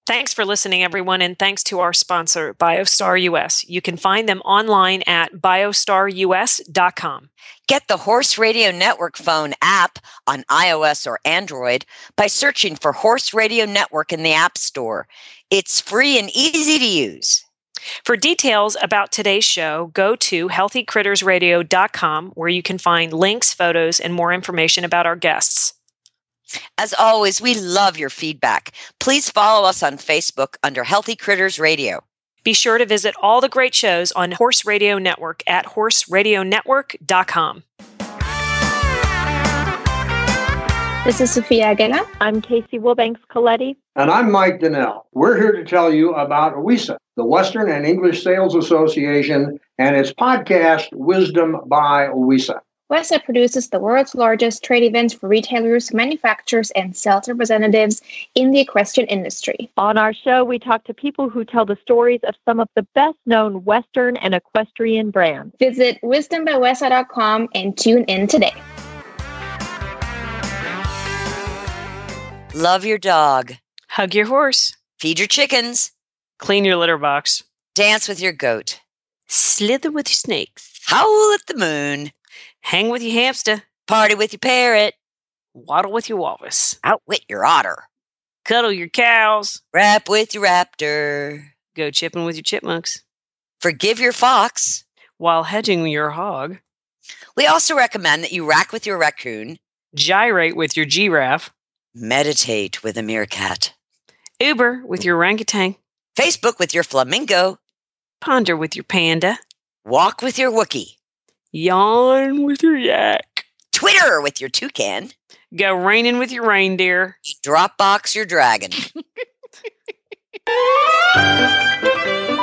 Thanks for listening, everyone, and thanks to our sponsor, BioStar US. You can find them online at biostarus.com. Get the Horse Radio Network phone app on iOS or Android by searching for Horse Radio Network in the App Store. It's free and easy to use. For details about today's show, go to healthycrittersradio.com where you can find links, photos, and more information about our guests. As always, we love your feedback. Please follow us on Facebook under Healthy Critters Radio. Be sure to visit all the great shows on Horse Radio Network at horseradionetwork.com. This is Sophia Agena. I'm Casey Wilbanks Coletti. And I'm Mike Donnell. We're here to tell you about WESA, the Western and English Sales Association, and its podcast, Wisdom by WESA. WESA produces the world's largest trade events for retailers, manufacturers, and sales representatives in the equestrian industry. On our show, we talk to people who tell the stories of some of the best known Western and equestrian brands. Visit wisdombywesa.com and tune in today. Love your dog. Hug your horse, Feed your chickens. clean your litter box, Dance with your goat. slither with your snakes, Howl at the moon. Hang with your hamster, Party with your parrot. waddle with your walrus, Outwit your otter. cuddle your cows, Rap with your raptor. go chipping with your chipmunks, Forgive your fox. while hedging your hog, We also recommend that you rack with your raccoon. gyrate with your giraffe, Meditate with a meerkat. Uber with your orangutan, Facebook with your flamingo. ponder with your panda, Walk with your Wookie. Yawn with your yak, Twitter with your toucan. go raining with your reindeer. Dropbox your dragon. [laughs]